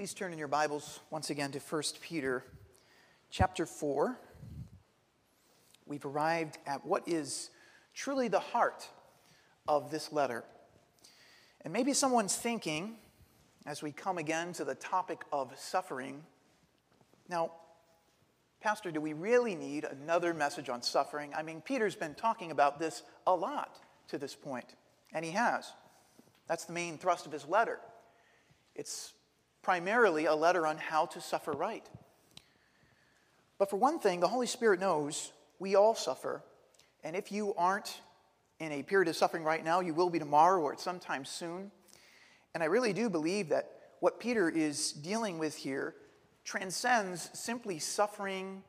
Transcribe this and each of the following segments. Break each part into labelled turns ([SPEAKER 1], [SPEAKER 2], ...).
[SPEAKER 1] Please turn in your Bibles once again to 1 Peter chapter 4. We've arrived at what is truly the heart of this letter. And maybe someone's thinking, as we come again to the topic of suffering, now, Pastor, do we really need another message on suffering? I mean, Peter's been talking about this a lot to this point, and he has. That's the main thrust of his letter. It's primarily a letter on how to suffer right. But for one thing, the Holy Spirit knows we all suffer. And if you aren't in a period of suffering right now, you will be tomorrow or sometime soon. And I really do believe that what Peter is dealing with here transcends simply suffering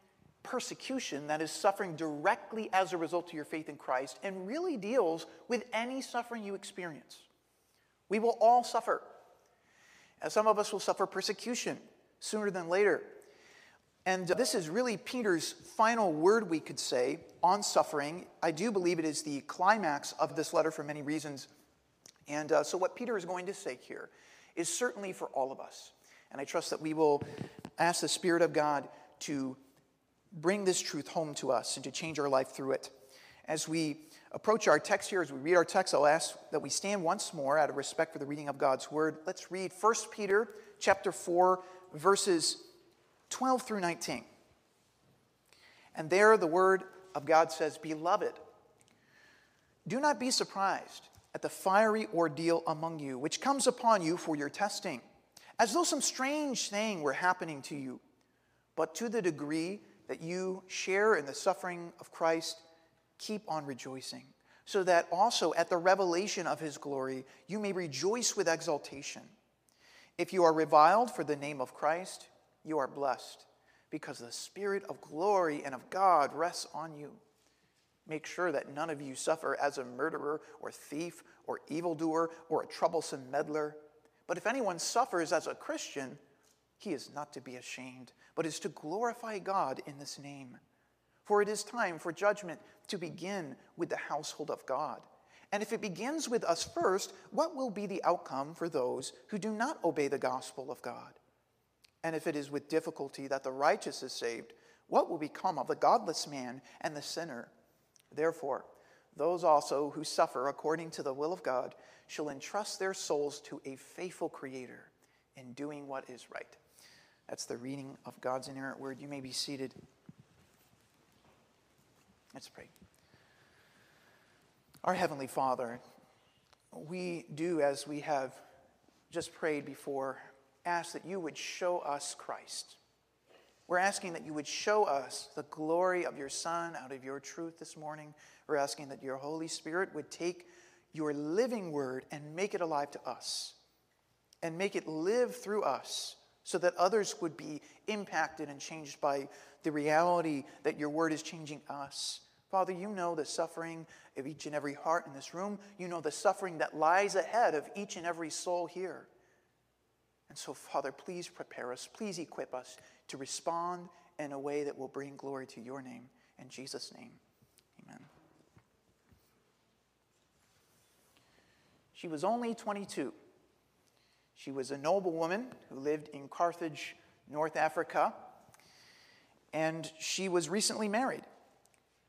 [SPEAKER 1] persecution that is suffering directly as a result of your faith in Christ and really deals with any suffering you experience. We will all suffer. And some of us will suffer persecution sooner than later. And uh, this is really Peter's final word, we could say, on suffering. I do believe it is the climax of this letter for many reasons. And uh, so, what Peter is going to say here is certainly for all of us. And I trust that we will ask the Spirit of God to bring this truth home to us and to change our life through it. As we approach our text here, as we read our text, I'll ask that we stand once more out of respect for the reading of God's word. Let's read 1 Peter chapter 4, verses 12 through 19. And there the word of God says, Beloved, do not be surprised at the fiery ordeal among you, which comes upon you for your testing, as though some strange thing were happening to you. But to the degree that you share in the suffering of Christ, keep on rejoicing, so that also at the revelation of his glory you may rejoice with exultation. If you are reviled for the name of Christ, you are blessed, because the Spirit of glory and of God rests on you. Make sure that none of you suffer as a murderer or thief or evildoer or a troublesome meddler. But if anyone suffers as a Christian, he is not to be ashamed, but is to glorify God in this name. For it is time for judgment to begin with the household of God. And if it begins with us first, what will be the outcome for those who do not obey the gospel of God? And if it is with difficulty that the righteous is saved, what will become of the godless man and the sinner? Therefore, those also who suffer according to the will of God shall entrust their souls to a faithful Creator in doing what is right. That's the reading of God's inerrant word. You may be seated. Let's pray. Our Heavenly Father, we do as we have just prayed before, ask that you would show us Christ. We're asking that you would show us the glory of your Son out of your truth this morning. We're asking that your Holy Spirit would take your living word and make it alive to us and make it live through us so that others would be impacted and changed by the reality that your word is changing us. Father, you know the suffering of each and every heart in this room. You know the suffering that lies ahead of each and every soul here. And so, Father, please prepare us, please equip us to respond in a way that will bring glory to your name. In Jesus' name, amen. She was only 22. She was a noble woman who lived in Carthage, North Africa and she was recently married.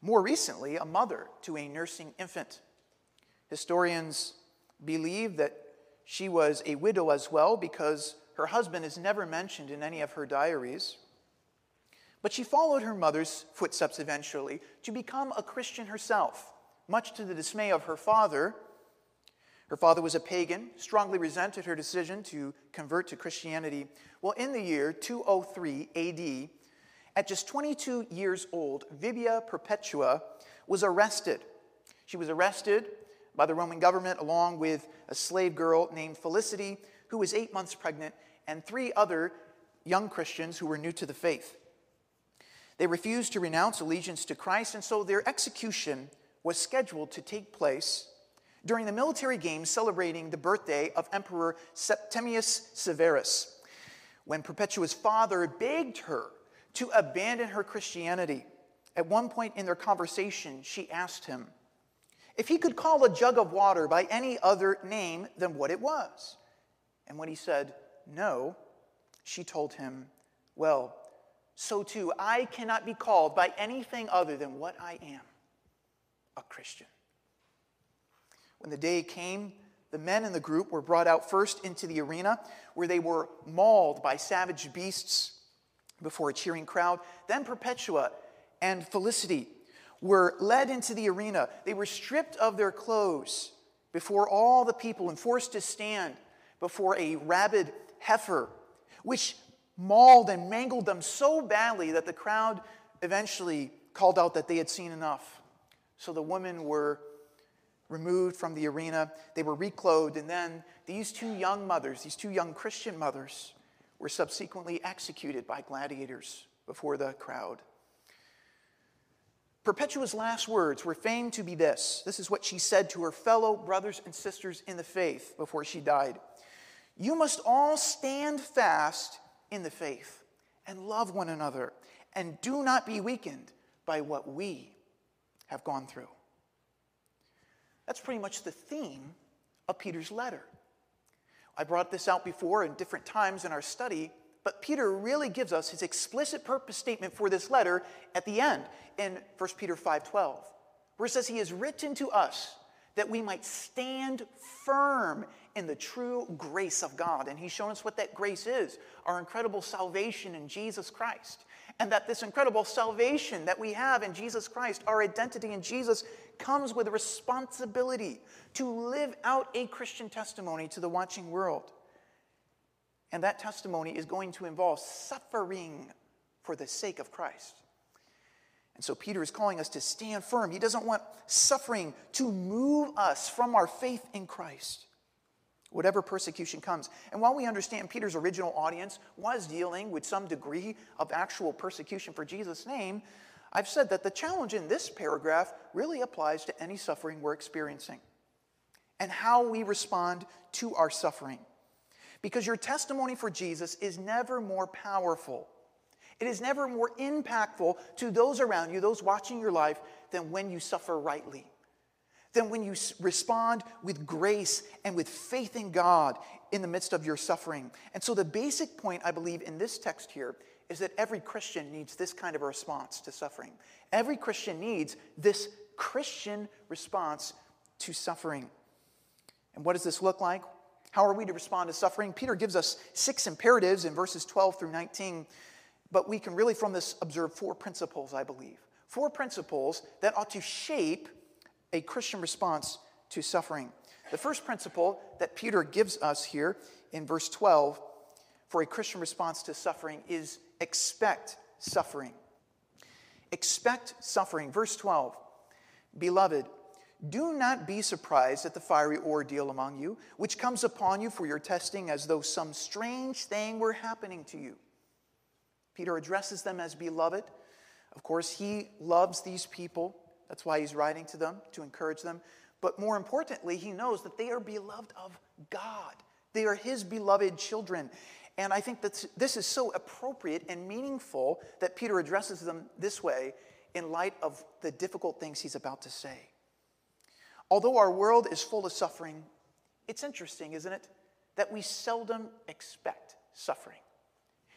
[SPEAKER 1] More recently, a mother to a nursing infant. Historians believe that she was a widow as well because her husband is never mentioned in any of her diaries. But she followed her mother's footsteps eventually to become a Christian herself, much to the dismay of her father. Her father was a pagan, strongly resented her decision to convert to Christianity. Well, in the year 203 AD, at just 22 years old, Vibia Perpetua was arrested. She was arrested by the Roman government along with a slave girl named Felicity, who was eight months pregnant, and three other young Christians who were new to the faith. They refused to renounce allegiance to Christ, and so their execution was scheduled to take place during the military games celebrating the birthday of Emperor Septimius Severus, when Perpetua's father begged her to abandon her Christianity. At one point in their conversation, she asked him if he could call a jug of water by any other name than what it was. And when he said no, she told him, Well, so too I cannot be called by anything other than what I am a Christian. When the day came, the men in the group were brought out first into the arena where they were mauled by savage beasts before a cheering crowd. Then Perpetua and Felicity were led into the arena. They were stripped of their clothes before all the people and forced to stand before a rabid heifer, which mauled and mangled them so badly that the crowd eventually called out that they had seen enough. So the women were removed from the arena, they were reclothed, and then these two young mothers, these two young Christian mothers, were subsequently executed by gladiators before the crowd. Perpetua's last words were famed to be this. This is what she said to her fellow brothers and sisters in the faith before she died. You must all stand fast in the faith and love one another, and do not be weakened by what we have gone through. That's pretty much the theme of Peter's letter. I brought this out before in different times in our study, but Peter really gives us his explicit purpose statement for this letter at the end in 1 Peter 5:12, where it says he has written to us that we might stand firm in the true grace of God. And he's shown us what that grace is our incredible salvation in Jesus Christ. And that this incredible salvation that we have in Jesus Christ, our identity in Jesus, comes with a responsibility to live out a Christian testimony to the watching world. And that testimony is going to involve suffering for the sake of Christ. And so Peter is calling us to stand firm. He doesn't want suffering to move us from our faith in Christ, whatever persecution comes. And while we understand Peter's original audience was dealing with some degree of actual persecution for Jesus' name, I've said that the challenge in this paragraph really applies to any suffering we're experiencing and how we respond to our suffering. Because your testimony for Jesus is never more powerful. It is never more impactful to those around you, those watching your life, than when you suffer rightly. Than when you respond with grace and with faith in God in the midst of your suffering. And so, the basic point I believe in this text here is that every Christian needs this kind of a response to suffering. Every Christian needs this Christian response to suffering. And what does this look like? How are we to respond to suffering? Peter gives us six imperatives in verses 12 through 19, but we can really from this observe four principles, I believe. Four principles that ought to shape a Christian response to suffering. The first principle that Peter gives us here in verse 12 for a Christian response to suffering is expect suffering. Expect suffering. Verse 12 Beloved, do not be surprised at the fiery ordeal among you, which comes upon you for your testing as though some strange thing were happening to you. Peter addresses them as beloved. Of course, he loves these people. That's why he's writing to them, to encourage them. But more importantly, he knows that they are beloved of God. They are his beloved children. And I think that this is so appropriate and meaningful that Peter addresses them this way in light of the difficult things he's about to say. Although our world is full of suffering, it's interesting, isn't it, that we seldom expect suffering.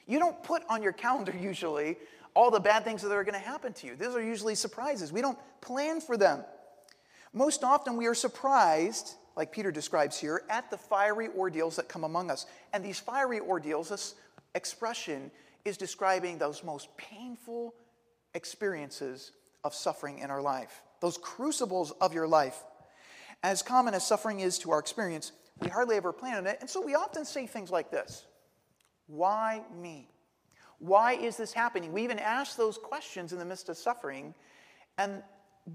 [SPEAKER 1] You don't put on your calendar usually all the bad things that are going to happen to you. Those are usually surprises. We don't plan for them. Most often, we are surprised like Peter describes here, at the fiery ordeals that come among us. And these fiery ordeals, this expression is describing those most painful experiences of suffering in our life, those crucibles of your life. As common as suffering is to our experience, we hardly ever plan on it. And so we often say things like this Why me? Why is this happening? We even ask those questions in the midst of suffering. And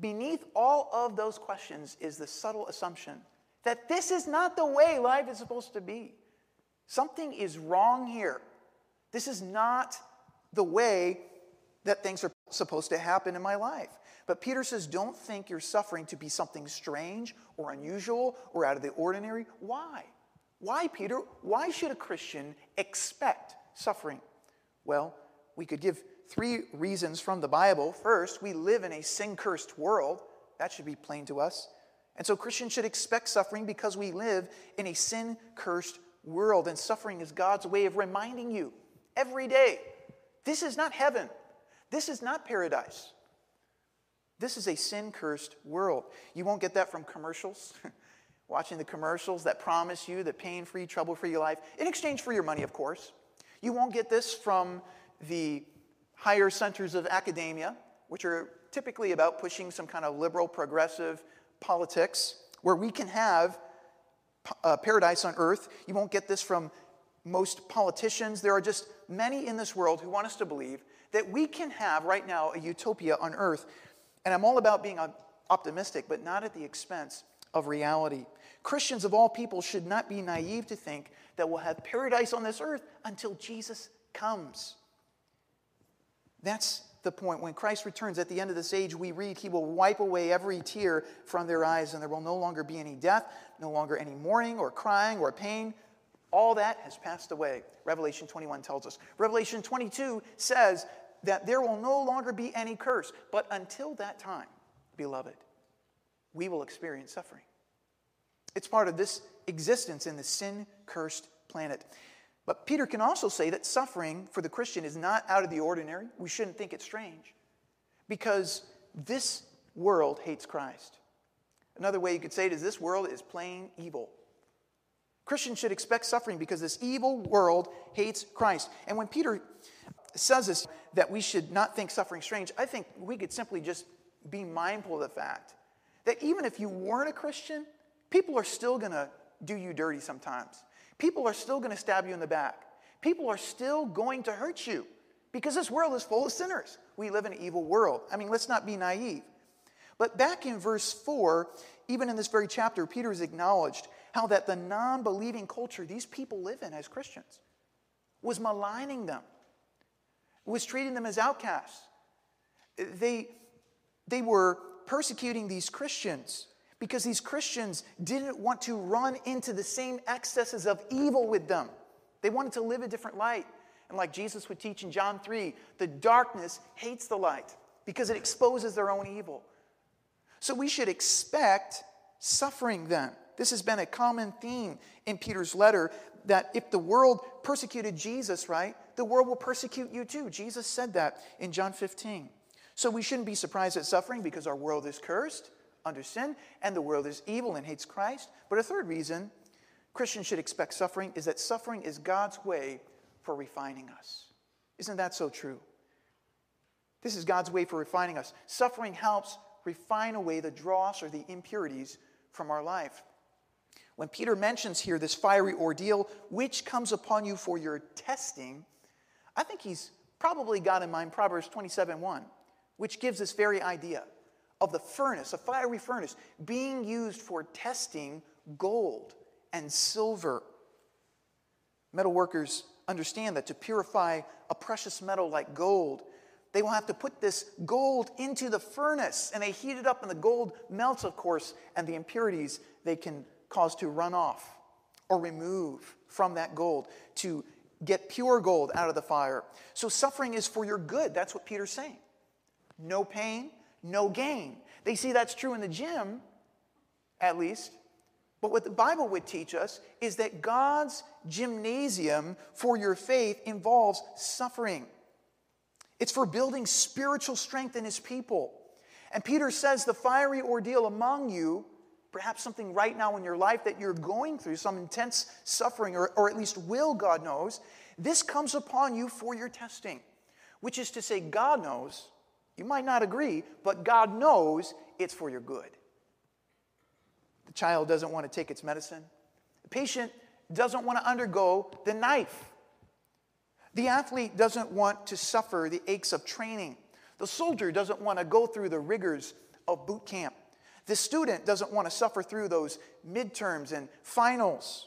[SPEAKER 1] beneath all of those questions is the subtle assumption that this is not the way life is supposed to be. Something is wrong here. This is not the way that things are supposed to happen in my life. But Peter says, don't think you're suffering to be something strange or unusual or out of the ordinary. Why? Why, Peter? Why should a Christian expect suffering? Well, we could give three reasons from the Bible. First, we live in a sin cursed world. That should be plain to us. And so Christians should expect suffering because we live in a sin cursed world, and suffering is God's way of reminding you every day this is not heaven, this is not paradise. This is a sin cursed world. You won't get that from commercials. Watching the commercials that promise you the pain free, trouble free life, in exchange for your money, of course. You won't get this from the higher centers of academia, which are typically about pushing some kind of liberal, progressive politics, where we can have uh, paradise on earth. You won't get this from most politicians. There are just many in this world who want us to believe that we can have right now a utopia on earth. And I'm all about being optimistic, but not at the expense of reality. Christians of all people should not be naive to think that we'll have paradise on this earth until Jesus comes. That's the point. When Christ returns at the end of this age, we read, He will wipe away every tear from their eyes, and there will no longer be any death, no longer any mourning or crying or pain. All that has passed away. Revelation 21 tells us. Revelation 22 says that there will no longer be any curse. But until that time, beloved, we will experience suffering. It's part of this existence in the sin cursed planet. But Peter can also say that suffering for the Christian is not out of the ordinary. We shouldn't think it's strange because this world hates Christ. Another way you could say it is this world is plain evil. Christians should expect suffering because this evil world hates Christ. And when Peter says this, that we should not think suffering strange, I think we could simply just be mindful of the fact that even if you weren't a Christian, people are still going to do you dirty sometimes. People are still going to stab you in the back. People are still going to hurt you because this world is full of sinners. We live in an evil world. I mean, let's not be naive. But back in verse 4, even in this very chapter, Peter has acknowledged how that the non believing culture these people live in as Christians was maligning them, was treating them as outcasts. They, they were persecuting these Christians because these Christians didn't want to run into the same excesses of evil with them. They wanted to live a different light. And like Jesus would teach in John 3, the darkness hates the light because it exposes their own evil. So we should expect suffering then. This has been a common theme in Peter's letter that if the world persecuted Jesus, right, the world will persecute you too. Jesus said that in John 15. So we shouldn't be surprised at suffering because our world is cursed under sin, and the world is evil and hates Christ. But a third reason Christians should expect suffering is that suffering is God's way for refining us. Isn't that so true? This is God's way for refining us. Suffering helps refine away the dross or the impurities from our life. When Peter mentions here this fiery ordeal which comes upon you for your testing, I think he's probably got in mind Proverbs 27 1, which gives this very idea of the furnace, a fiery furnace, being used for testing gold and silver. Metal workers understand that to purify a precious metal like gold, they will have to put this gold into the furnace and they heat it up, and the gold melts, of course, and the impurities they can cause to run off or remove from that gold to get pure gold out of the fire. So suffering is for your good. That's what Peter's saying. No pain, no gain. They see that's true in the gym, at least. But what the Bible would teach us is that God's gymnasium for your faith involves suffering. It's for building spiritual strength in his people. And Peter says the fiery ordeal among you, perhaps something right now in your life that you're going through, some intense suffering, or, or at least will, God knows, this comes upon you for your testing, which is to say, God knows you might not agree, but God knows it's for your good. The child doesn't want to take its medicine. The patient doesn't want to undergo the knife. The athlete doesn't want to suffer the aches of training. The soldier doesn't want to go through the rigors of boot camp. The student doesn't want to suffer through those midterms and finals.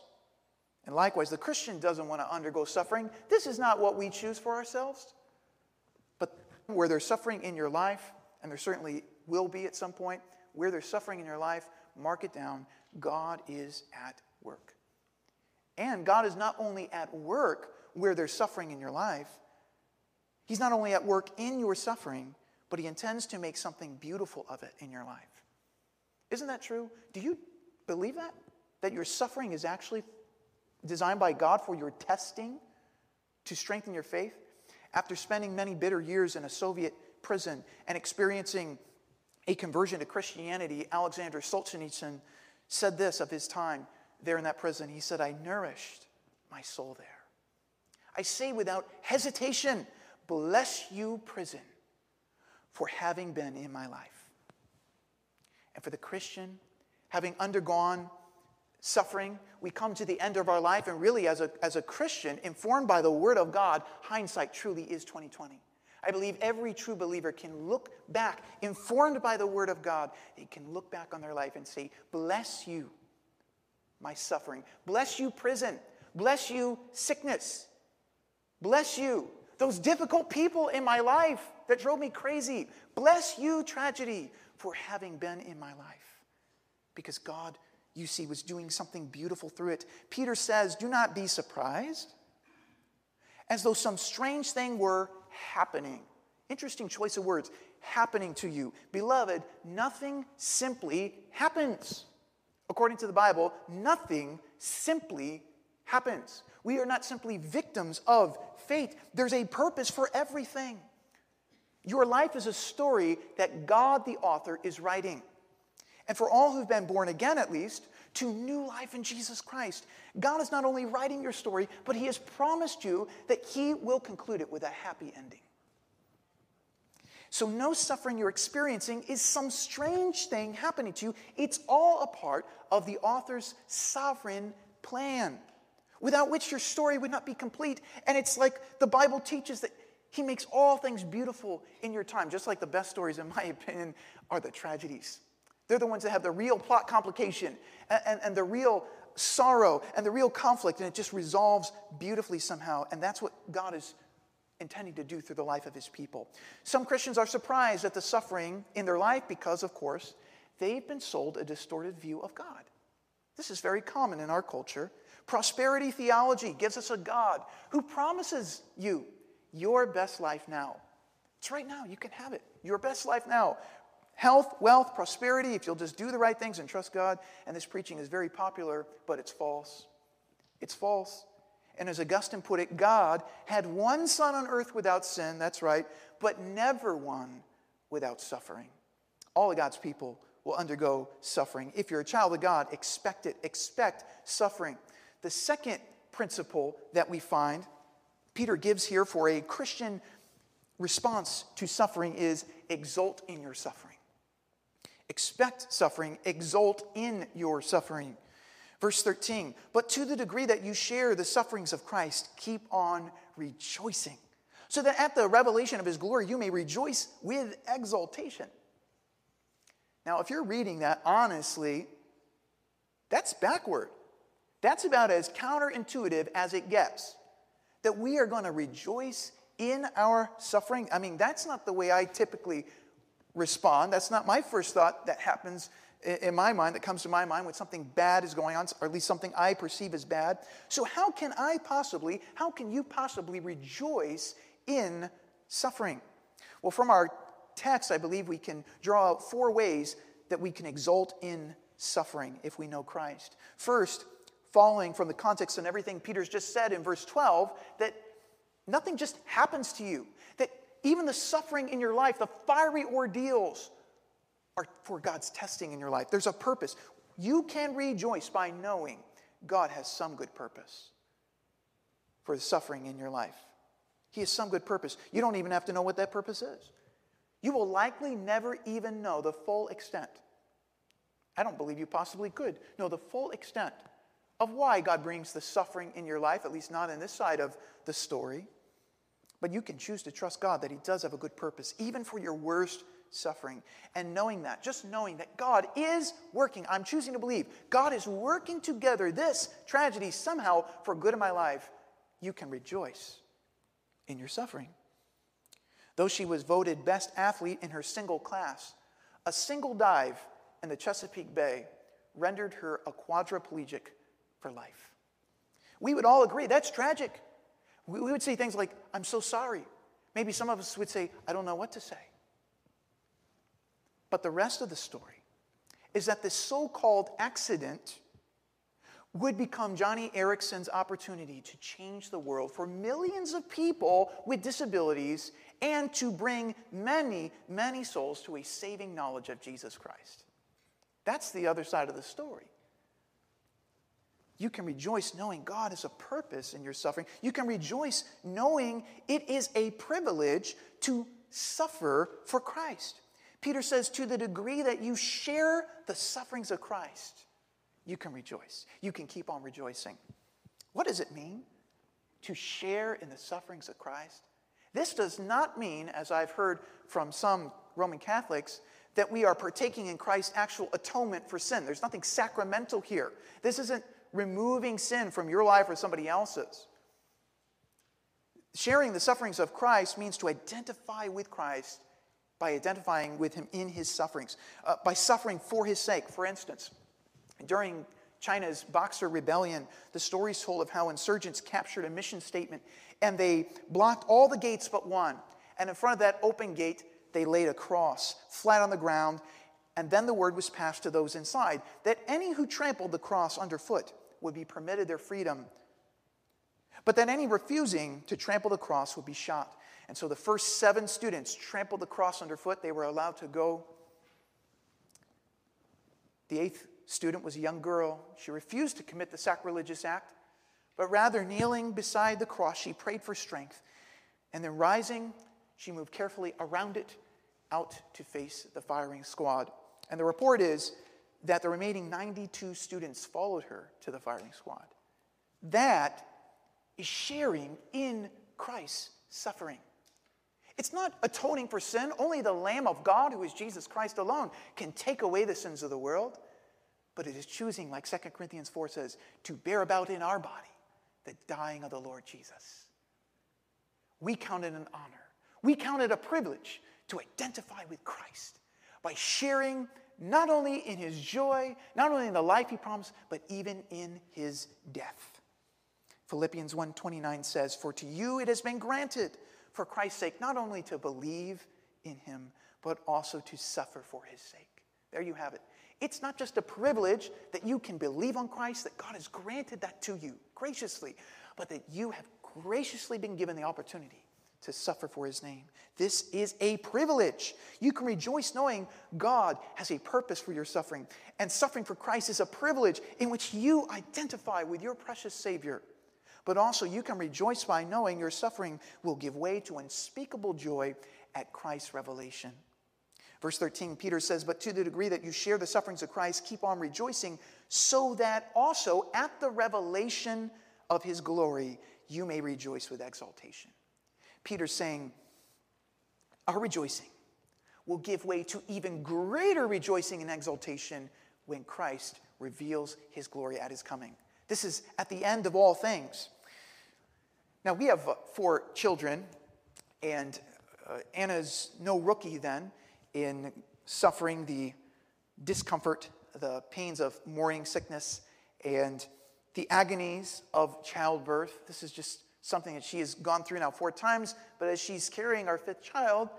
[SPEAKER 1] And likewise, the Christian doesn't want to undergo suffering. This is not what we choose for ourselves where there's suffering in your life, and there certainly will be at some point, where there's suffering in your life, mark it down. God is at work. And God is not only at work where there's suffering in your life, He's not only at work in your suffering, but He intends to make something beautiful of it in your life. Isn't that true? Do you believe that? That your suffering is actually designed by God for your testing to strengthen your faith. After spending many bitter years in a Soviet prison and experiencing a conversion to Christianity, Alexander Solzhenitsyn said this of his time there in that prison. He said, I nourished my soul there. I say without hesitation, bless you, prison, for having been in my life. And for the Christian, having undergone suffering, we come to the end of our life, and really, as a, as a Christian, informed by the Word of God, hindsight truly is 2020. I believe every true believer can look back, informed by the Word of God, they can look back on their life and say, Bless you, my suffering. Bless you, prison. Bless you, sickness. Bless you, those difficult people in my life that drove me crazy. Bless you, tragedy, for having been in my life. Because God, you see, was doing something beautiful through it. Peter says, Do not be surprised, as though some strange thing were happening. Interesting choice of words happening to you. Beloved, nothing simply happens. According to the Bible, nothing simply happens. We are not simply victims of fate, there's a purpose for everything. Your life is a story that God, the author, is writing. And for all who've been born again, at least, to new life in Jesus Christ, God is not only writing your story, but He has promised you that He will conclude it with a happy ending. So, no suffering you're experiencing is some strange thing happening to you. It's all a part of the author's sovereign plan, without which your story would not be complete. And it's like the Bible teaches that He makes all things beautiful in your time, just like the best stories, in my opinion, are the tragedies. They're the ones that have the real plot complication and, and, and the real sorrow and the real conflict, and it just resolves beautifully somehow. And that's what God is intending to do through the life of his people. Some Christians are surprised at the suffering in their life because, of course, they've been sold a distorted view of God. This is very common in our culture. Prosperity theology gives us a God who promises you your best life now. It's right now. You can have it. Your best life now. Health, wealth, prosperity, if you'll just do the right things and trust God. And this preaching is very popular, but it's false. It's false. And as Augustine put it, God had one son on earth without sin, that's right, but never one without suffering. All of God's people will undergo suffering. If you're a child of God, expect it, expect suffering. The second principle that we find Peter gives here for a Christian response to suffering is exult in your suffering. Expect suffering, exult in your suffering. Verse 13, but to the degree that you share the sufferings of Christ, keep on rejoicing, so that at the revelation of his glory you may rejoice with exultation. Now, if you're reading that honestly, that's backward. That's about as counterintuitive as it gets. That we are going to rejoice in our suffering. I mean, that's not the way I typically respond. That's not my first thought that happens in my mind, that comes to my mind when something bad is going on, or at least something I perceive as bad. So, how can I possibly, how can you possibly rejoice in suffering? Well, from our text, I believe we can draw out four ways that we can exult in suffering if we know Christ. First, following from the context and everything Peter's just said in verse 12, that nothing just happens to you, even the suffering in your life, the fiery ordeals, are for God's testing in your life. There's a purpose. You can rejoice by knowing God has some good purpose for the suffering in your life. He has some good purpose. You don't even have to know what that purpose is. You will likely never even know the full extent. I don't believe you possibly could know the full extent of why God brings the suffering in your life, at least not in this side of the story. But you can choose to trust God that He does have a good purpose, even for your worst suffering. And knowing that, just knowing that God is working, I'm choosing to believe God is working together this tragedy somehow for good in my life, you can rejoice in your suffering. Though she was voted best athlete in her single class, a single dive in the Chesapeake Bay rendered her a quadriplegic for life. We would all agree that's tragic. We would say things like, I'm so sorry. Maybe some of us would say, I don't know what to say. But the rest of the story is that this so called accident would become Joni Eareckson's opportunity to change the world for millions of people with disabilities and to bring many, many souls to a saving knowledge of Jesus Christ. That's the other side of the story. You can rejoice knowing God has a purpose in your suffering. You can rejoice knowing it is a privilege to suffer for Christ. Peter says, to the degree that you share the sufferings of Christ, you can rejoice. You can keep on rejoicing. What does it mean to share in the sufferings of Christ? This does not mean, as I've heard from some Roman Catholics, that we are partaking in Christ's actual atonement for sin. There's nothing sacramental here. This isn't removing sin from your life or somebody else's. Sharing the sufferings of Christ means to identify with Christ by identifying with him in his sufferings, uh, by suffering for his sake. For instance, during China's Boxer Rebellion, the story is told of how insurgents captured a mission statement and they blocked all the gates but one. And in front of that open gate, they laid a cross flat on the ground. And then the word was passed to those inside that any who trampled the cross underfoot would be permitted their freedom, but that any refusing to trample the cross would be shot. And so the first seven students trampled the cross underfoot. They were allowed to go. The eighth student was a young girl. She refused to commit the sacrilegious act, but rather kneeling beside the cross, she prayed for strength. And then rising, she moved carefully around it out to face the firing squad. And the report is that the remaining 92 students followed her to the firing squad. That is sharing in Christ's suffering. It's not atoning for sin. Only the Lamb of God, who is Jesus Christ alone, can take away the sins of the world. But it is choosing, like 2 Corinthians 4 says, to bear about in our body the dying of the Lord Jesus. We count it an honor. We count it a privilege to identify with Christ by sharing not only in his joy, not only in the life he promised, but even in his death. Philippians 1:29 says, "For to you it has been granted for Christ's sake not only to believe in him, but also to suffer for his sake." There you have it. It's not just a privilege that you can believe on Christ, that God has granted that to you graciously, but that you have graciously been given the opportunity to suffer for his name. This is a privilege. You can rejoice knowing God has a purpose for your suffering. And suffering for Christ is a privilege in which you identify with your precious Savior. But also, you can rejoice by knowing your suffering will give way to unspeakable joy at Christ's revelation. Verse 13, Peter says, But to the degree that you share the sufferings of Christ, keep on rejoicing, so that also at the revelation of his glory you may rejoice with exaltation. Peter's saying, Our rejoicing will give way to even greater rejoicing and exaltation when Christ reveals his glory at his coming. This is at the end of all things. Now, we have uh, four children, and uh, Anna's no rookie then in suffering the discomfort, the pains of morning sickness, and the agonies of childbirth. This is just something that she has gone through now four times, but as she's carrying our fifth child,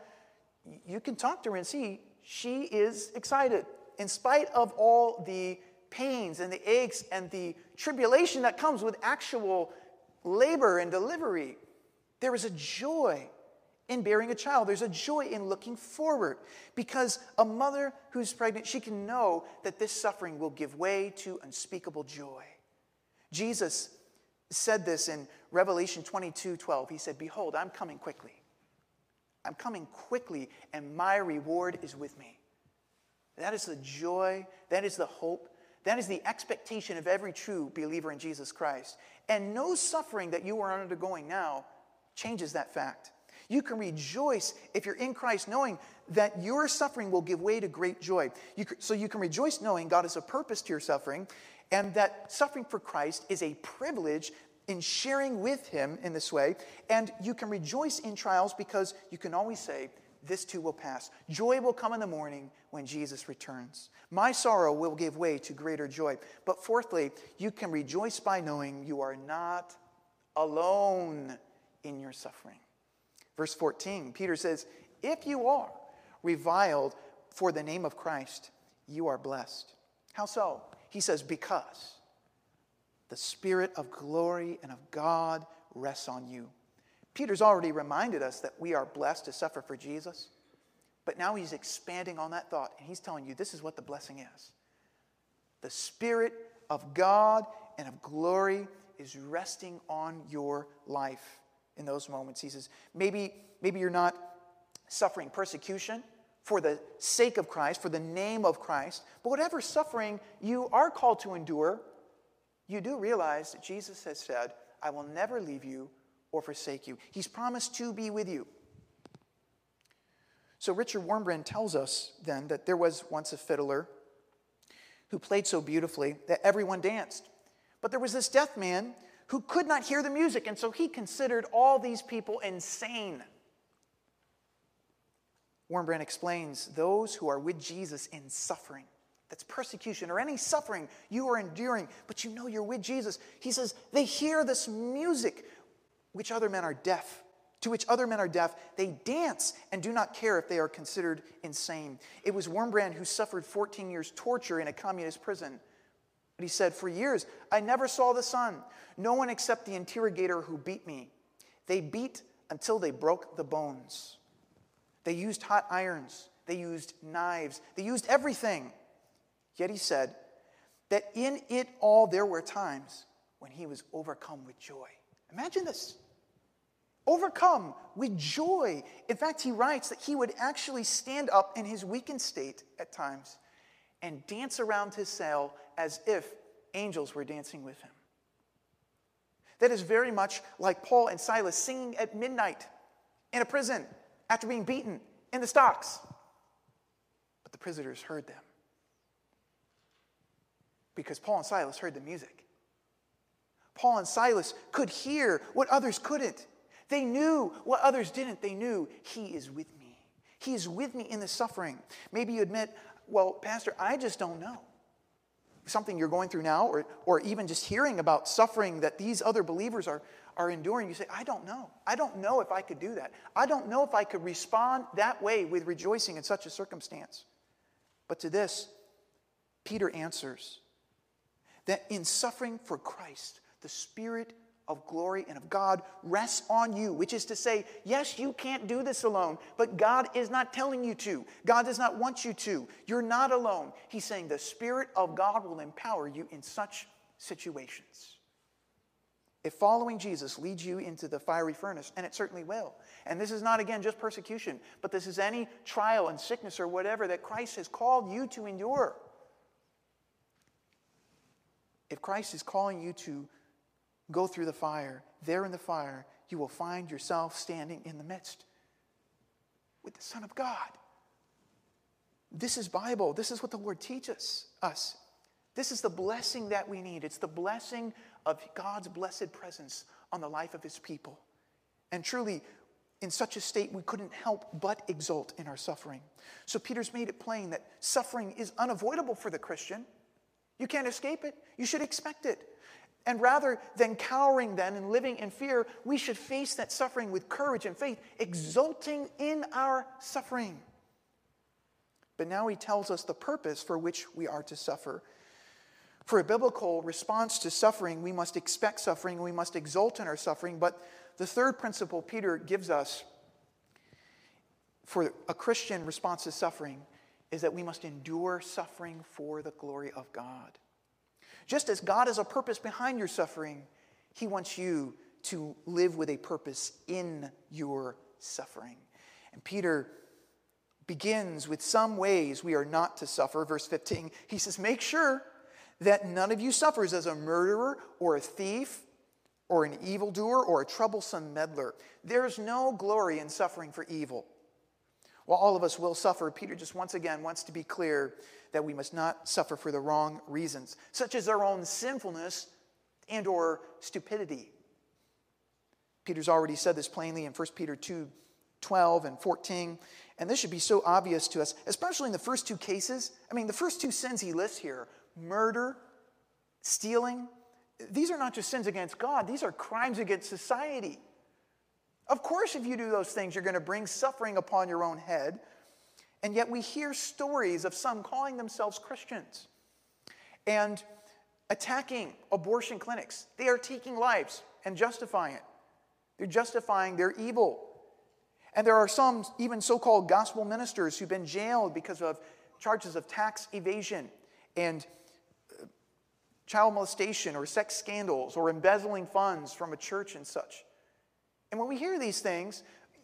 [SPEAKER 1] you can talk to her and see she is excited. In spite of all the pains and the aches and the tribulation that comes with actual labor and delivery, there is a joy in bearing a child. There's a joy in looking forward because a mother who's pregnant, she can know that this suffering will give way to unspeakable joy. Jesus said this in Revelation 22 12. He said, Behold, I'm coming quickly. I'm coming quickly, and my reward is with me. That is the joy, that is the hope, that is the expectation of every true believer in Jesus Christ. And no suffering that you are undergoing now changes that fact. You can rejoice if you're in Christ, knowing that your suffering will give way to great joy. You, so you can rejoice knowing God has a purpose to your suffering, and that suffering for Christ is a privilege in sharing with Him in this way. And you can rejoice in trials because you can always say, This too will pass. Joy will come in the morning when Jesus returns. My sorrow will give way to greater joy. But fourthly, you can rejoice by knowing you are not alone in your suffering. Verse 14, Peter says, If you are reviled for the name of Christ, you are blessed. How so? He says, Because. the Spirit of glory and of God rests on you. Peter's already reminded us that we are blessed to suffer for Jesus, but now he's expanding on that thought, and he's telling you this is what the blessing is. The Spirit of God and of glory is resting on your life in those moments. He says, maybe, maybe you're not suffering persecution for the sake of Christ, for the name of Christ, but whatever suffering you are called to endure, you do realize that Jesus has said, I will never leave you or forsake you. He's promised to be with you. So Richard Wurmbrand tells us then that there was once a fiddler who played so beautifully that everyone danced. But there was this deaf man who could not hear the music, and so he considered all these people insane. Wurmbrand explains those who are with Jesus in suffering, that's persecution or any suffering you are enduring, but you know you're with Jesus. He says they hear this music, which other men are deaf. To which other men are deaf, they dance and do not care if they are considered insane. It was Wurmbrand who suffered 14 years' torture in a communist prison. But he said, For years, I never saw the sun. No one except the interrogator who beat me. They beat until they broke the bones. They used hot irons, they used knives, they used everything. Yet he said that in it all there were times when he was overcome with joy. Imagine this overcome with joy. In fact, he writes that he would actually stand up in his weakened state at times and dance around his cell as if angels were dancing with him. That is very much like Paul and Silas singing at midnight in a prison after being beaten in the stocks. But the prisoners heard them because Paul and Silas heard the music. Paul and Silas could hear what others couldn't. They knew what others didn't. They knew He is with me. He is with me in the suffering. Maybe you admit, well, Pastor, I just don't know. Something you're going through now, or, or even just hearing about suffering that these other believers are, are enduring, you say, I don't know. I don't know if I could do that. I don't know if I could respond that way with rejoicing in such a circumstance. But to this, Peter answers that in suffering for Christ, the Spirit of glory and of God rests on you, which is to say, yes, you can't do this alone, but God is not telling you to. God does not want you to. You're not alone. He's saying the Spirit of God will empower you in such situations. If following Jesus leads you into the fiery furnace, and it certainly will, and this is not, again, just persecution, but this is any trial and sickness or whatever that Christ has called you to endure. If Christ is calling you to go through the fire, there in the fire, you will find yourself standing in the midst with the Son of God. This is Bible. This is what the Lord teaches us. This is the blessing that we need. It's the blessing of God's blessed presence on the life of his people. And truly, in such a state, we couldn't help but exult in our suffering. So Peter's made it plain that suffering is unavoidable for the Christian. You can't escape it. You should expect it. And rather than cowering then and living in fear, we should face that suffering with courage and faith, exulting in our suffering. But now he tells us the purpose for which we are to suffer. For a biblical response to suffering, we must expect suffering, we must exult in our suffering. But the third principle Peter gives us for a Christian response to suffering is that we must endure suffering for the glory of God. Just as God has a purpose behind your suffering, He wants you to live with a purpose in your suffering. And Peter begins with some ways we are not to suffer. Verse 15, he says, Make sure that none of you suffers as a murderer or a thief or an evildoer or a troublesome meddler. There's no glory in suffering for evil. While all of us will suffer, Peter just once again wants to be clear that we must not suffer for the wrong reasons, such as our own sinfulness and or stupidity. Peter's already said this plainly in 1 Peter 2 12 and 14. And this should be so obvious to us, especially in the first two cases. I mean, the first two sins he lists here murder, stealing these are not just sins against God, these are crimes against society. Of course, if you do those things, you're going to bring suffering upon your own head. And yet we hear stories of some calling themselves Christians. And attacking abortion clinics. They are taking lives and justifying it. They're justifying their evil. And there are some, even so called gospel ministers, who've been jailed because of charges of tax evasion and child molestation or sex scandals or embezzling funds from a church and such. And when we hear these things,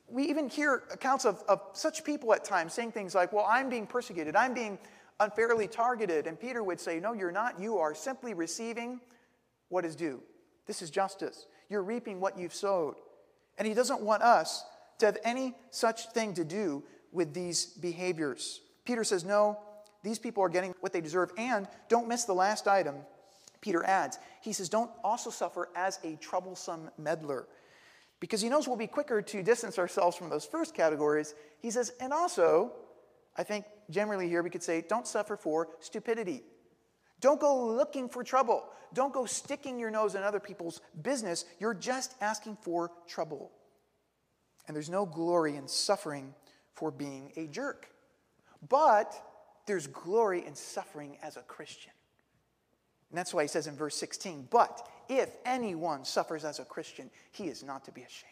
[SPEAKER 1] we even hear accounts of, of such people at times saying things like, Well, I'm being persecuted, I'm being unfairly targeted. And Peter would say, No, you're not. You are simply receiving what is due. This is justice. You're reaping what you've sowed. And he doesn't want us to have any such thing to do with these behaviors. Peter says, No, these people are getting what they deserve. And don't miss the last item Peter adds. He says, Don't also suffer as a troublesome meddler. Because he knows we'll be quicker to distance ourselves from those first categories. He says, And also, I think generally here we could say, Don't suffer for stupidity. Don't go looking for trouble. Don't go sticking your nose in other people's business. You're just asking for trouble. And there's no glory in suffering for being a jerk. But there's glory in suffering as a Christian. And that's why he says in verse 16, But if anyone suffers as a Christian, he is not to be ashamed,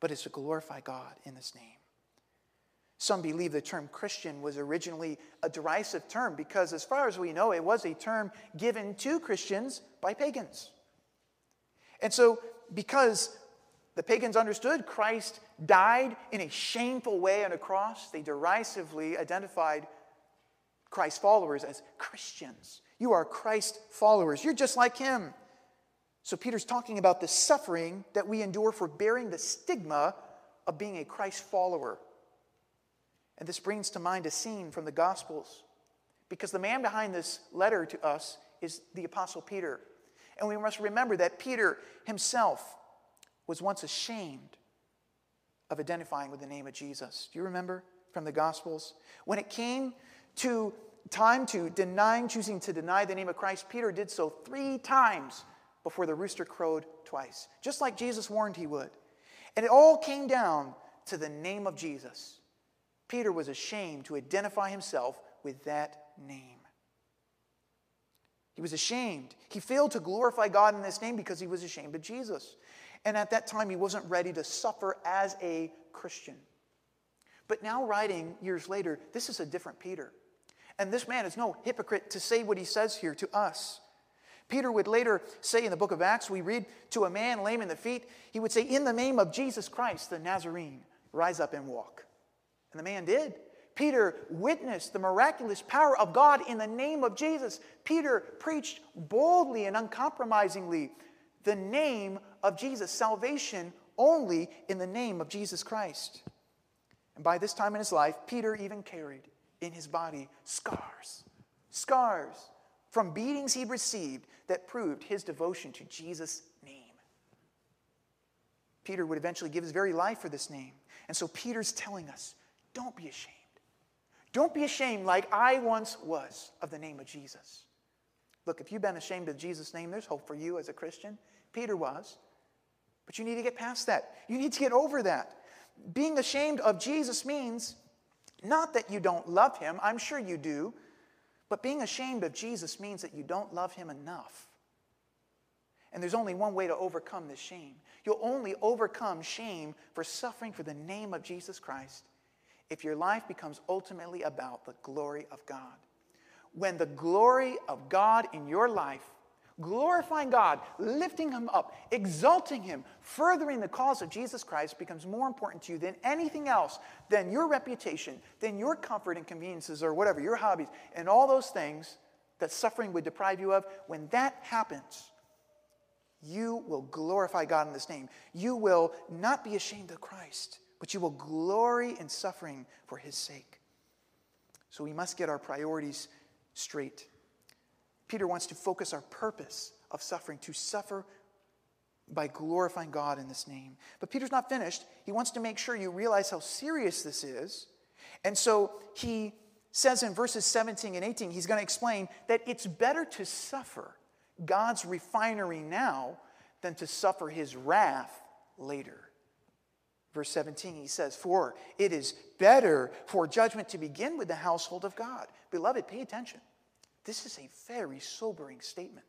[SPEAKER 1] but is to glorify God in this name. Some believe the term Christian was originally a derisive term because, as far as we know, it was a term given to Christians by pagans. And so, because the pagans understood Christ died in a shameful way on a cross, they derisively identified Christ's followers as Christians. You are Christ followers, you're just like him. So, Peter's talking about the suffering that we endure for bearing the stigma of being a Christ follower. And this brings to mind a scene from the Gospels, because the man behind this letter to us is the Apostle Peter. And we must remember that Peter himself was once ashamed of identifying with the name of Jesus. Do you remember from the Gospels? When it came to time to denying, choosing to deny the name of Christ, Peter did so three times before the rooster crowed twice, just like Jesus warned he would. And it all came down to the name of Jesus. Peter was ashamed to identify himself with that name. He was ashamed. He failed to glorify God in this name because he was ashamed of Jesus. And at that time, he wasn't ready to suffer as a Christian. But now, writing years later, this is a different Peter. And this man is no hypocrite to say what he says here to us. Peter would later say in the book of Acts, we read to a man lame in the feet, he would say, In the name of Jesus Christ, the Nazarene, rise up and walk. And the man did. Peter witnessed the miraculous power of God in the name of Jesus. Peter preached boldly and uncompromisingly the name of Jesus, salvation only in the name of Jesus Christ. And by this time in his life, Peter even carried in his body scars, scars from beatings he received that proved his devotion to Jesus' name. Peter would eventually give his very life for this name. And so Peter's telling us don't be ashamed. Don't be ashamed like I once was of the name of Jesus. Look, if you've been ashamed of Jesus' name, there's hope for you as a Christian. Peter was. But you need to get past that. You need to get over that. Being ashamed of Jesus means not that you don't love him, I'm sure you do, but being ashamed of Jesus means that you don't love him enough. And there's only one way to overcome this shame. You'll only overcome shame for suffering for the name of Jesus Christ if your life becomes ultimately about the glory of God. When the glory of God in your life glorifying God, lifting Him up, exalting Him, furthering the cause of Jesus Christ becomes more important to you than anything else, than your reputation, than your comfort and conveniences or whatever, your hobbies, and all those things that suffering would deprive you of. When that happens, you will glorify God in this name. You will not be ashamed of Christ, but you will glory in suffering for His sake. So we must get our priorities straight. Peter wants to focus our purpose of suffering, to suffer by glorifying God in this name. But Peter's not finished. He wants to make sure you realize how serious this is. And so he says in verses 17 and 18, he's going to explain that it's better to suffer God's refinery now than to suffer his wrath later. Verse 17, he says, For it is better for judgment to begin with the household of God. Beloved, pay attention. This is a very sobering statement.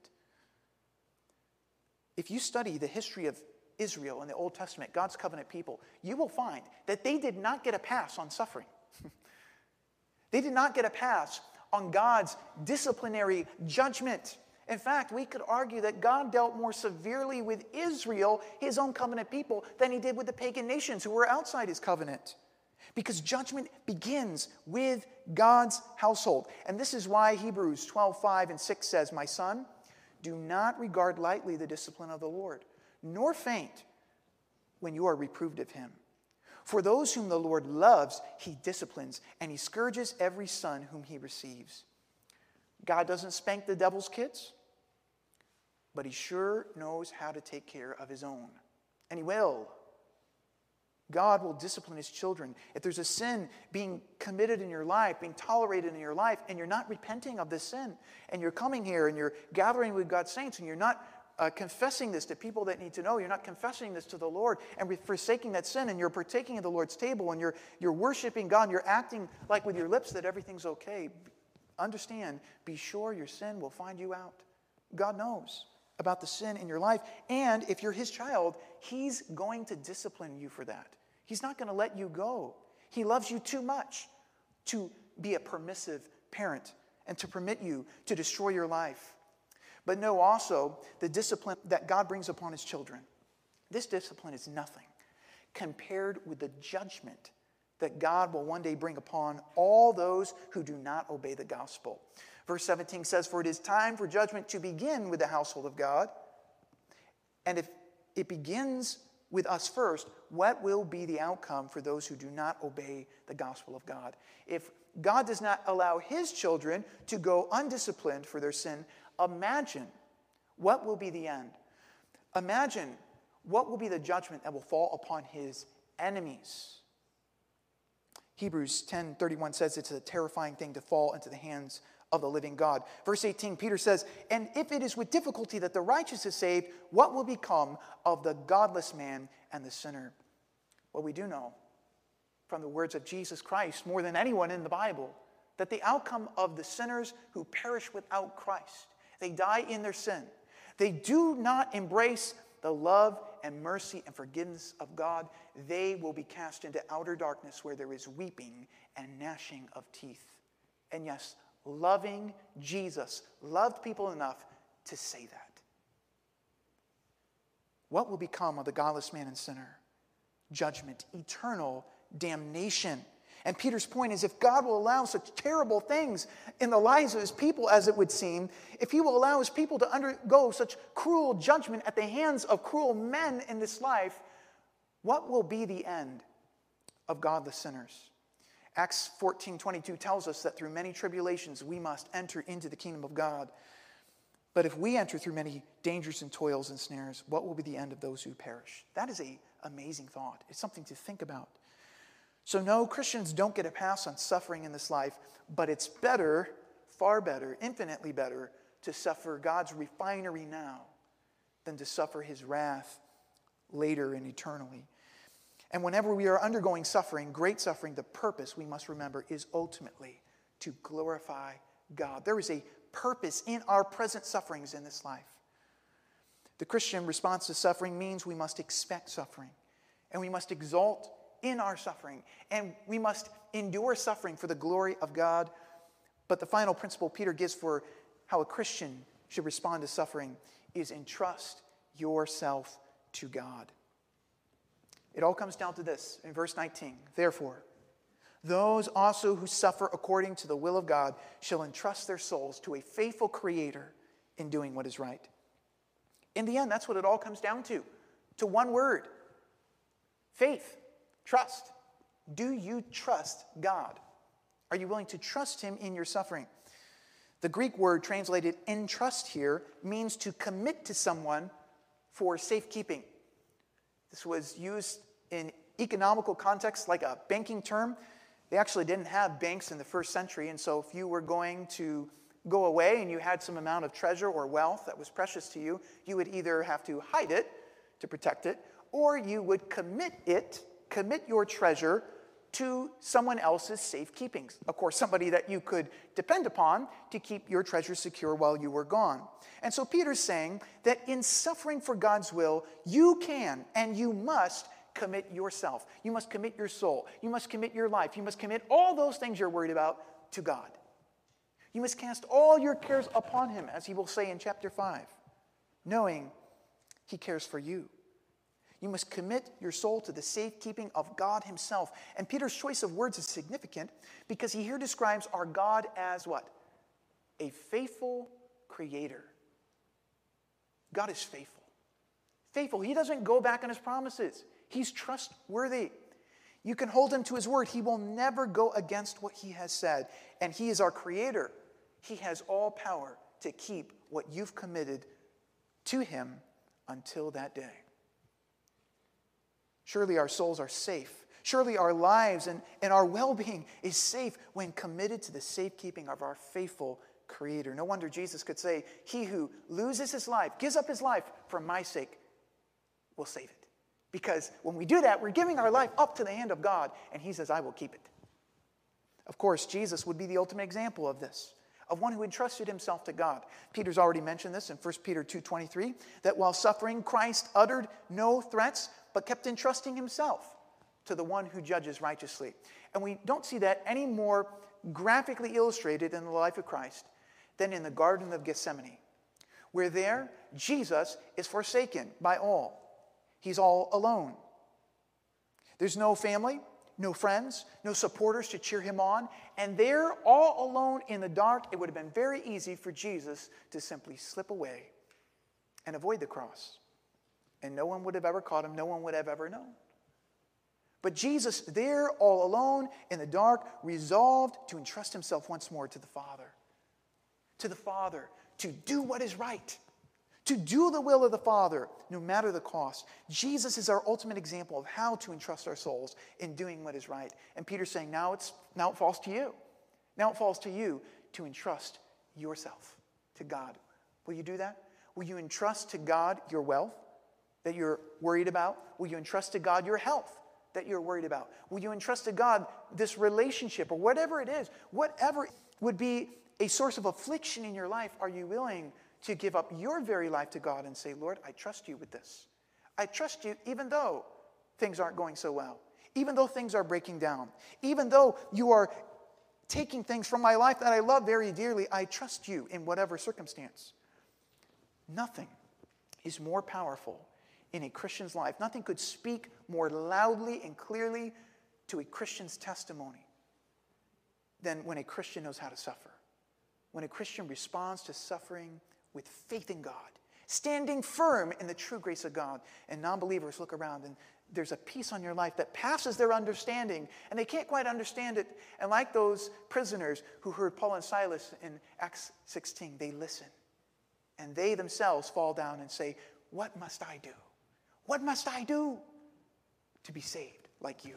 [SPEAKER 1] If you study the history of Israel in the Old Testament, God's covenant people, you will find that they did not get a pass on suffering. they did not get a pass on God's disciplinary judgment. In fact, we could argue that God dealt more severely with Israel, his own covenant people, than he did with the pagan nations who were outside his covenant. Because judgment begins with God's household. And this is why Hebrews 12, 5 and 6 says, My son, do not regard lightly the discipline of the Lord, nor faint when you are reproved of him. For those whom the Lord loves, he disciplines, and he scourges every son whom he receives. God doesn't spank the devil's kids but he sure knows how to take care of his own. And he will. God will discipline his children. If there's a sin being committed in your life, being tolerated in your life, and you're not repenting of this sin, and you're coming here and you're gathering with God's saints, and you're not uh, confessing this to people that need to know, you're not confessing this to the Lord and forsaking that sin, and you're partaking of the Lord's table, and you're, you're worshiping God, and you're acting like with your lips that everything's okay, understand, be sure your sin will find you out. God knows about the sin in your life. And if you're his child, he's going to discipline you for that. He's not going to let you go. He loves you too much to be a permissive parent and to permit you to destroy your life. But know also the discipline that God brings upon his children. This discipline is nothing compared with the judgment that God will one day bring upon all those who do not obey the gospel. Verse 17 says, For it is time for judgment to begin with the household of God. And if it begins with us first, what will be the outcome for those who do not obey the gospel of God? If God does not allow his children to go undisciplined for their sin, imagine what will be the end. Imagine what will be the judgment that will fall upon his enemies. Hebrews 10:31 says it's a terrifying thing to fall into the hands of the living God. Verse 18, Peter says, And if it is with difficulty that the righteous is saved, what will become of the godless man and the sinner? Well, we do know from the words of Jesus Christ, more than anyone in the Bible, that the outcome of the sinners who perish without Christ, they die in their sin. They do not embrace the love and mercy and forgiveness of God, they will be cast into outer darkness where there is weeping and gnashing of teeth. And yes, loving Jesus loved people enough to say that. What will become of the godless man and sinner? Judgment, eternal damnation. And Peter's point is if God will allow such terrible things in the lives of his people, as it would seem, if he will allow his people to undergo such cruel judgment at the hands of cruel men in this life, what will be the end of godless sinners? Acts 14 22 tells us that through many tribulations we must enter into the kingdom of God. But if we enter through many dangers and toils and snares, what will be the end of those who perish? That is an amazing thought. It's something to think about. So, no, Christians don't get a pass on suffering in this life, but it's better, far better, infinitely better, to suffer God's refinery now than to suffer his wrath later and eternally. And whenever we are undergoing suffering, great suffering, the purpose we must remember is ultimately to glorify God. There is a purpose in our present sufferings in this life. The Christian response to suffering means we must expect suffering and we must exalt in our suffering and we must endure suffering for the glory of God. But the final principle Peter gives for how a Christian should respond to suffering is entrust yourself to God. It all comes down to this in verse 19. Therefore, those also who suffer according to the will of God shall entrust their souls to a faithful Creator in doing what is right. In the end, that's what it all comes down to to one word faith, trust. Do you trust God? Are you willing to trust Him in your suffering? The Greek word translated entrust here means to commit to someone for safekeeping. This was used in economical context like a banking term. They actually didn't have banks in the first century, and so if you were going to go away and you had some amount of treasure or wealth that was precious to you, you would either have to hide it to protect it, or you would commit it, commit your treasure to someone else's safekeeping. Of course, somebody that you could depend upon to keep your treasure secure while you were gone. And so Peter's saying that in suffering for God's will, you can and you must commit yourself. You must commit your soul. You must commit your life. You must commit all those things you're worried about to God. You must cast all your cares upon Him, as He will say in chapter 5, knowing He cares for you. You must commit your soul to the safekeeping of God Himself. And Peter's choice of words is significant because he here describes our God as what? A faithful creator. God is faithful. Faithful. He doesn't go back on His promises, He's trustworthy. You can hold Him to His word. He will never go against what He has said. And He is our creator. He has all power to keep what you've committed to Him until that day. Surely our souls are safe. Surely our lives and, and our well being is safe when committed to the safekeeping of our faithful Creator. No wonder Jesus could say, He who loses his life, gives up his life for my sake, will save it. Because when we do that, we're giving our life up to the hand of God, and He says, I will keep it. Of course, Jesus would be the ultimate example of this of one who entrusted himself to God. Peter's already mentioned this in 1 Peter 2:23 that while suffering Christ uttered no threats but kept entrusting himself to the one who judges righteously. And we don't see that any more graphically illustrated in the life of Christ than in the Garden of Gethsemane, where there Jesus is forsaken by all. He's all alone. There's no family, no friends, no supporters to cheer him on, and there, all alone in the dark, it would have been very easy for Jesus to simply slip away and avoid the cross and no one would have ever caught him, no one would have ever known. But Jesus, there all alone in the dark, resolved to entrust himself once more to the Father. To the Father, to do what is right, to do the will of the Father, no matter the cost. Jesus is our ultimate example of how to entrust our souls in doing what is right. And Peter's saying, now, it's, now it falls to you. Now it falls to you to entrust yourself to God. Will you do that? Will you entrust to God your wealth? That you're worried about? Will you entrust to God your health that you're worried about? Will you entrust to God this relationship or whatever it is? Whatever would be a source of affliction in your life, are you willing to give up your very life to God and say, Lord, I trust you with this? I trust you even though things aren't going so well, even though things are breaking down, even though you are taking things from my life that I love very dearly, I trust you in whatever circumstance. Nothing is more powerful in a Christian's life. Nothing could speak more loudly and clearly to a Christian's testimony than when a Christian knows how to suffer. When a Christian responds to suffering with faith in God, standing firm in the true grace of God. And non believers look around and there's a peace on your life that passes their understanding, and they can't quite understand it. And like those prisoners who heard Paul and Silas in Acts 16, they listen. And they themselves fall down and say, What must I do? What must I do to be saved like you?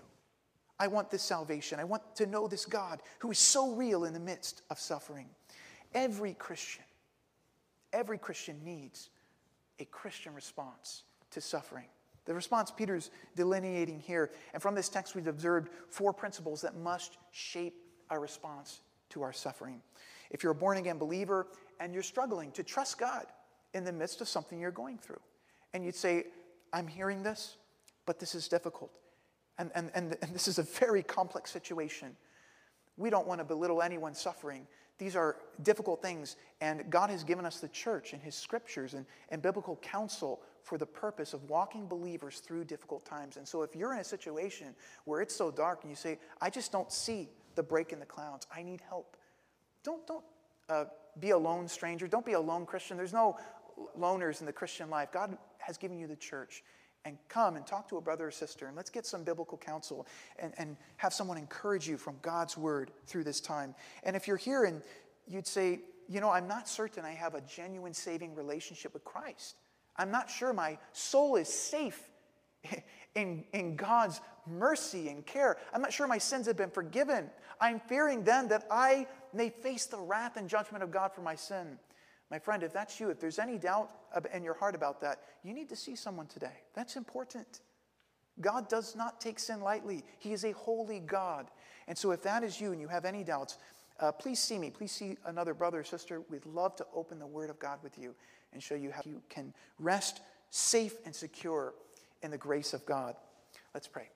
[SPEAKER 1] I want this salvation. I want to know this God who is so real in the midst of suffering. Every Christian, every Christian needs a Christian response to suffering. The response Peter's delineating here, and from this text we've observed four principles that must shape our response to our suffering. If you're a born again believer and you're struggling to trust God in the midst of something you're going through, and you'd say, I'm hearing this, but this is difficult. And, and, and, and this is a very complex situation. We don't want to belittle anyone suffering. These are difficult things, and God has given us the church and His scriptures and, and biblical counsel for the purpose of walking believers through difficult times. And so, if you're in a situation where it's so dark and you say, I just don't see the break in the clouds, I need help, don't, don't uh, be a lone stranger. Don't be a lone Christian. There's no loners in the Christian life. God has given you the church. And come and talk to a brother or sister, and let's get some biblical counsel and, and have someone encourage you from God's word through this time. And if you're here and you'd say, you know, I'm not certain I have a genuine saving relationship with Christ, I'm not sure my soul is safe in, in God's mercy and care. I'm not sure my sins have been forgiven. I'm fearing then that I may face the wrath and judgment of God for my sin. My friend, if that's you, if there's any doubt in your heart about that, you need to see someone today. That's important. God does not take sin lightly. He is a holy God. And so, if that is you and you have any doubts, uh, please see me. Please see another brother or sister. We'd love to open the Word of God with you and show you how you can rest safe and secure in the grace of God. Let's pray.